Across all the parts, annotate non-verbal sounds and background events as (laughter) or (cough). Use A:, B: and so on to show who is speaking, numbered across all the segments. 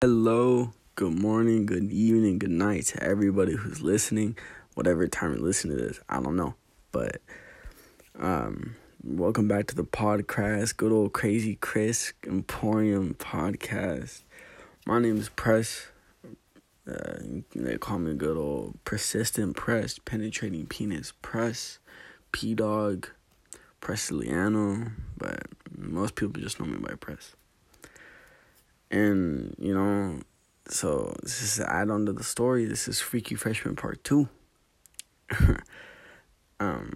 A: Hello, good morning, good evening, good night to everybody who's listening, whatever time you're listening to this. I don't know, but um, welcome back to the podcast, good old crazy Chris Emporium podcast. My name is Press. Uh, they call me good old persistent press, penetrating penis press, P Dog, Presiliano, but most people just know me by Press. And, you know, so this is add on to the story. This is Freaky Freshman Part 2. (laughs) um,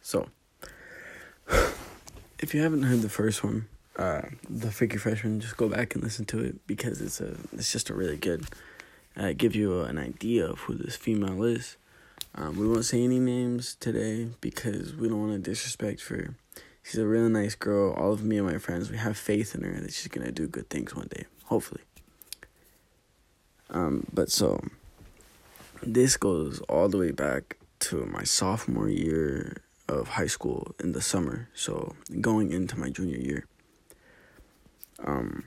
A: so, if you haven't heard the first one, uh, the Freaky Freshman, just go back and listen to it because it's a it's just a really good. Uh, give you an idea of who this female is. Um, we won't say any names today because we don't want to disrespect for She's a really nice girl. All of me and my friends, we have faith in her that she's gonna do good things one day, hopefully. Um, but so this goes all the way back to my sophomore year of high school in the summer. So going into my junior year. Um,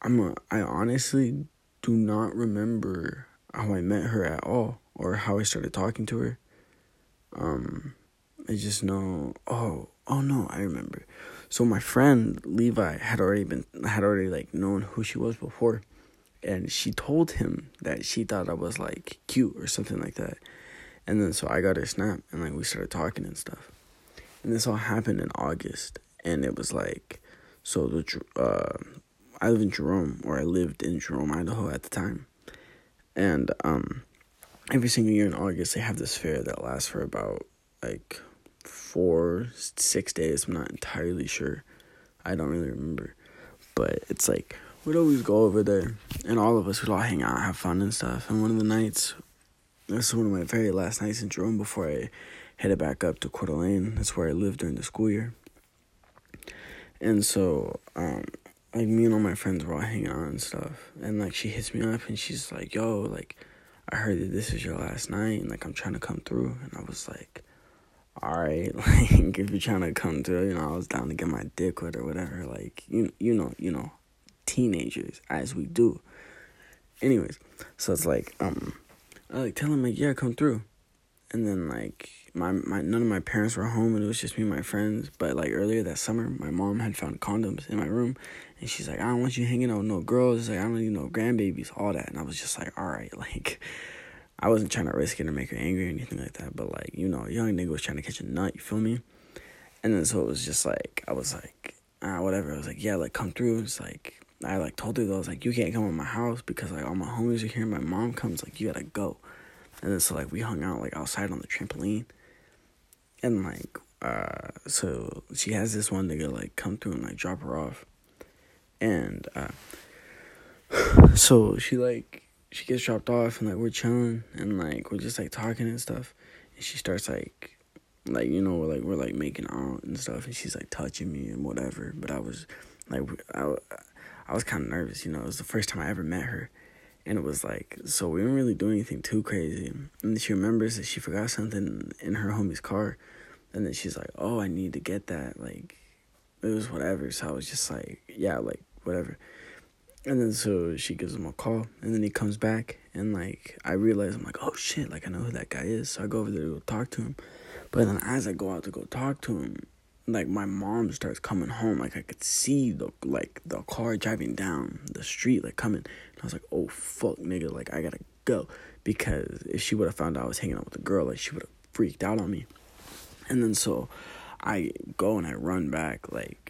A: I'm a, I honestly do not remember how I met her at all or how I started talking to her. Um, I just know. Oh, oh no, I remember. So my friend Levi had already been had already like known who she was before, and she told him that she thought I was like cute or something like that, and then so I got her snap and like we started talking and stuff, and this all happened in August, and it was like, so the uh, I live in Jerome or I lived in Jerome, Idaho at the time, and um, every single year in August they have this fair that lasts for about like four, six days. I'm not entirely sure. I don't really remember. But it's like, we'd always go over there, and all of us would all hang out, have fun and stuff. And one of the nights, this is one of my very last nights in Jerome before I headed back up to Coeur d'Alene. That's where I lived during the school year. And so, um, like me and all my friends were all hanging out and stuff. And like she hits me up and she's like, "Yo, like, I heard that this is your last night, and like I'm trying to come through." And I was like, all right, (laughs) like if you're trying to come to, you know, I was down to get my dick wet or whatever. Like you, you know, you know, teenagers as we do. Anyways, so it's like um, I like tell him like yeah, come through, and then like my my none of my parents were home and it was just me and my friends. But like earlier that summer, my mom had found condoms in my room, and she's like, I don't want you hanging out with no girls. Like I don't need no grandbabies, all that. And I was just like, all right, (laughs) like I wasn't trying to risk it or make her angry or anything like that, but like, you know, young nigga was trying to catch a nut, you feel me? And then so it was just like I was like, ah, whatever. I was like, yeah, like come through. It's like I like told her though, I was like, you can't come to my house because like all my homies are here. My mom comes, like you gotta go. And then so like we hung out like outside on the trampoline, and like uh, so she has this one nigga like come through and like drop her off, and uh, (sighs) so she like she gets dropped off and like we're chilling and like we're just like talking and stuff. And she starts like like you know we're like we're like making out and stuff and she's like touching me and whatever. But i was like i, I was kind of nervous you know. It was the first time i ever met her. And it was like so we didn't really do anything too crazy. And she remembers that she forgot something in her homie's car. And then she's like oh i need to get that like it was whatever. So i was just like yeah like whatever and then so she gives him a call, and then he comes back, and like I realize I'm like, oh shit, like I know who that guy is. So I go over there to go talk to him, but then as I go out to go talk to him, like my mom starts coming home, like I could see the like the car driving down the street, like coming. And I was like, oh fuck, nigga, like I gotta go because if she would have found out I was hanging out with a girl, like she would have freaked out on me. And then so I go and I run back, like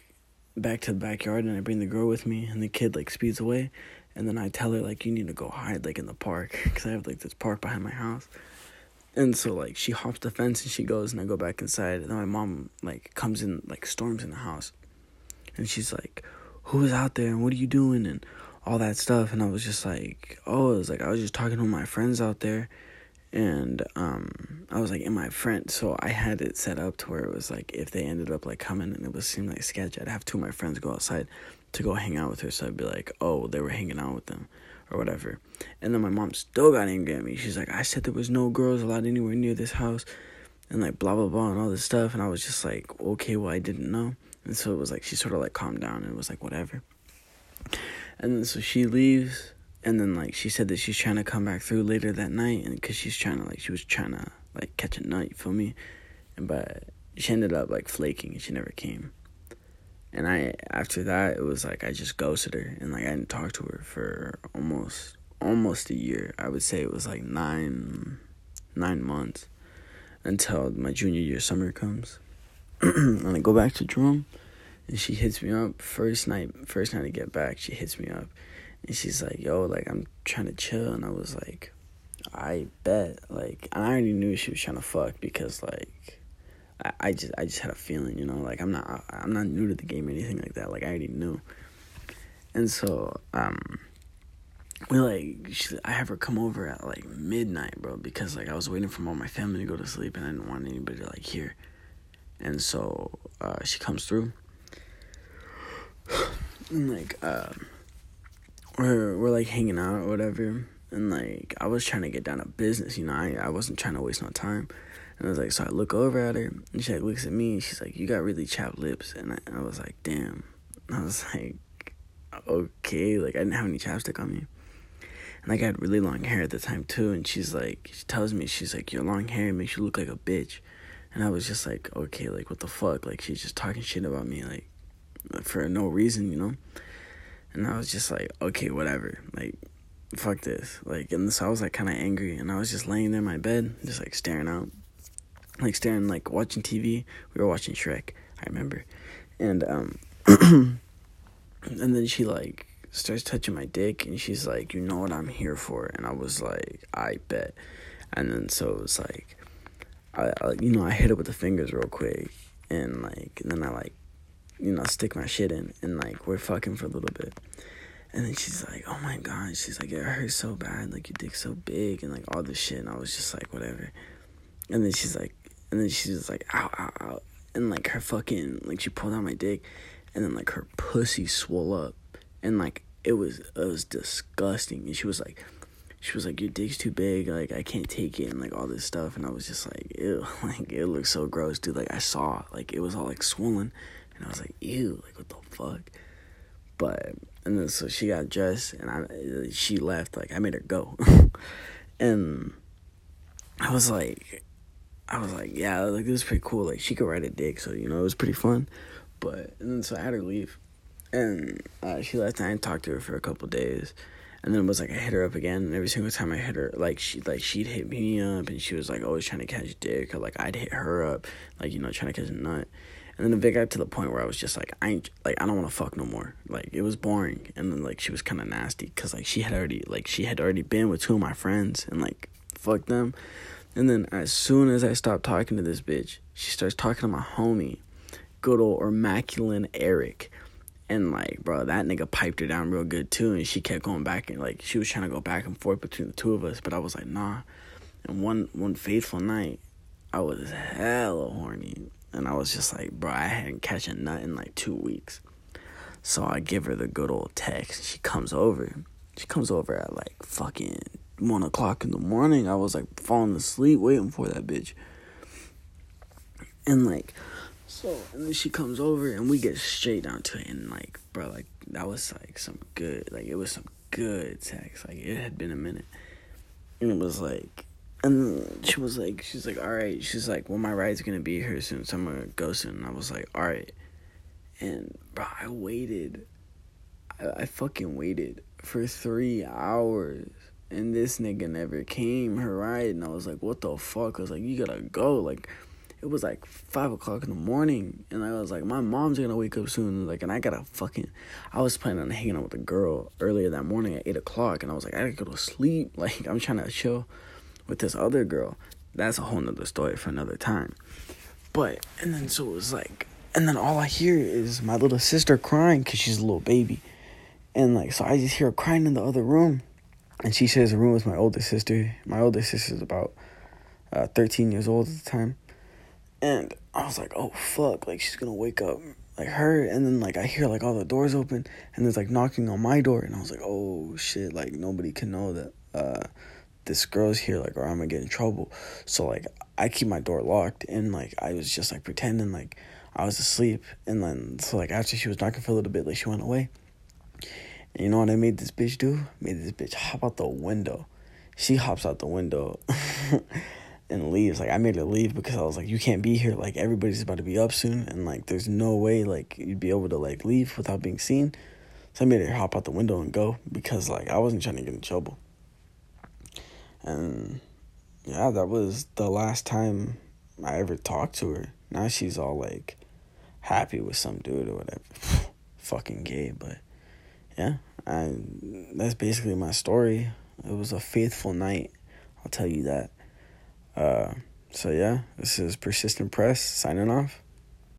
A: back to the backyard and I bring the girl with me and the kid like speeds away. And then I tell her like you need to go hide like in the park (laughs) because I have like this park behind my house. And so like she hops the fence and she goes and I go back inside. And then my mom like comes in like storms in the house. And she's like who is out there and what are you doing? and all that stuff. And I was just like oh it was like I was just talking to my friends out there and um I was like in my friend so I had it set up to where it was like if they ended up like coming and it was seemed like sketch I'd have two of my friends go outside to go hang out with her so I'd be like oh they were hanging out with them or whatever. And then my mom still got angry at me. She's like I said there was no girls allowed anywhere near this house and like blah blah blah and all this stuff and I was just like okay well I didn't know. And so it was like she sort of like calmed down and was like whatever. And then so she leaves, and then like she said that she's trying to come back through later that night, and because she's trying to like she was trying to like catch a you feel me? And but she ended up like flaking, and she never came. And I after that it was like I just ghosted her, and like I didn't talk to her for almost almost a year. I would say it was like nine nine months until my junior year summer comes. (clears throat) and I go back to Jerome and she hits me up first night first night I get back, she hits me up and she's like, Yo, like I'm trying to chill and I was like, I bet. Like I already knew she was trying to fuck because like I, I just I just had a feeling, you know, like I'm not I'm not new to the game or anything like that. Like I already knew. And so, um we like she, I have her come over at like midnight, bro, because like I was waiting for all my family to go to sleep and I didn't want anybody to like hear. And so uh, she comes through, (sighs) and like uh, we're we're like hanging out or whatever, and like I was trying to get down to business, you know, I I wasn't trying to waste no time. And I was like, so I look over at her, and she like looks at me, and she's like, "You got really chapped lips," and I, I was like, "Damn," and I was (laughs) like, "Okay," like I didn't have any chapstick on me and like I had really long hair at the time too. And she's like, she tells me, she's like, your long hair makes you look like a bitch. And I was just like, okay, like what the fuck? Like she's just talking shit about me, like for no reason, you know. And I was just like, okay, whatever, like fuck this, like. And so I was like kind of angry, and I was just laying there in my bed, just like staring out, like staring, like watching TV. We were watching Shrek, I remember, and um, (clears throat) and then she like starts touching my dick and she's like, You know what I'm here for? And I was like, I bet. And then so it was like, I, I you know, I hit it with the fingers real quick and like, and then I like, you know, stick my shit in and like, we're fucking for a little bit. And then she's like, Oh my god, she's like, It hurts so bad, like your dick's so big and like all this shit. And I was just like, Whatever. And then she's like, and then she's just like, Ow, ow, ow. And like her fucking, like she pulled out my dick and then like her pussy swole up and like it was it was disgusting and she was like she was like your dick's too big like i can't take it and like all this stuff and i was just like ew (laughs) like it looks so gross dude like i saw like it was all like swollen and i was like ew like what the fuck but and then so she got dressed and i she left like i made her go (laughs) and i was like i was like yeah like it was pretty cool like she could ride a dick so you know it was pretty fun but and then so i had her leave and uh, she left. And I didn't talk to her for a couple days, and then it was like I hit her up again. And every single time I hit her, like she like she'd hit me up, and she was like always trying to catch dick, or like I'd hit her up, like you know trying to catch a nut. And then it got to the point where I was just like, I ain't like I don't want to fuck no more. Like it was boring, and then like she was kind of nasty because like she had already like she had already been with two of my friends and like fuck them. And then as soon as I stopped talking to this bitch, she starts talking to my homie, good old Immaculate Eric and like, bro, that nigga piped her down real good too, and she kept going back and like she was trying to go back and forth between the two of us, but I was like, nah. And one one fateful night, I was hella horny, and I was just like, bro, I hadn't catch a nut in like two weeks. So I give her the good old text. She comes over. She comes over at like fucking one o'clock in the morning. I was like falling asleep waiting for that bitch. And like so, and then she comes over and we get straight down to it. And like, bro, like, that was like some good, like, it was some good sex. Like, it had been a minute. And it was like, and she was like, she's like, all right. She's like, well, my ride's gonna be here soon, so I'm gonna go soon. And I was like, all right. And, bro, I waited. I, I fucking waited for three hours. And this nigga never came her ride. And I was like, what the fuck? I was like, you gotta go. Like, it was like five o'clock in the morning, and I was like, my mom's gonna wake up soon, like, and I gotta fucking. I was planning on hanging out with a girl earlier that morning at eight o'clock, and I was like, I gotta go to sleep. (laughs) Like, I'm trying to chill with this other girl. That's a whole nother story for another time. But and then so it was like, and then all I hear is my little sister crying because she's a little baby, and like so I just hear her crying in the other room, and she shares a room with my older sister. My older sister's about uh, 13 years old at the time and I was like, oh fuck, like she's gonna wake up like her and then like I hear like all the doors open and there's like knocking on my door and I was like, oh shit, like nobody can know that uh this girl's here like or I'm gonna get in trouble. So like I keep my door locked and like I was just like pretending like I was asleep and then so like after she was knocking for a little bit like she went away. And you know what I made this bitch do? Made this bitch hop out the window. She hops out the window (laughs) and leaves. Like I made her leave because I was like, you can't be here. Like everybody's about to be up soon, and like there's no way like you'd be able to like leave without being seen. So I made her hop out the window and go because like I wasn't trying to get in trouble. And yeah, that was the last time I ever talked to her. Now she's all like happy with some dude or whatever. (laughs) Fucking gay, but yeah, I that's basically my story. It was a faithful night, I'll tell you that. Uh, so yeah, this is Persistent Press signing off.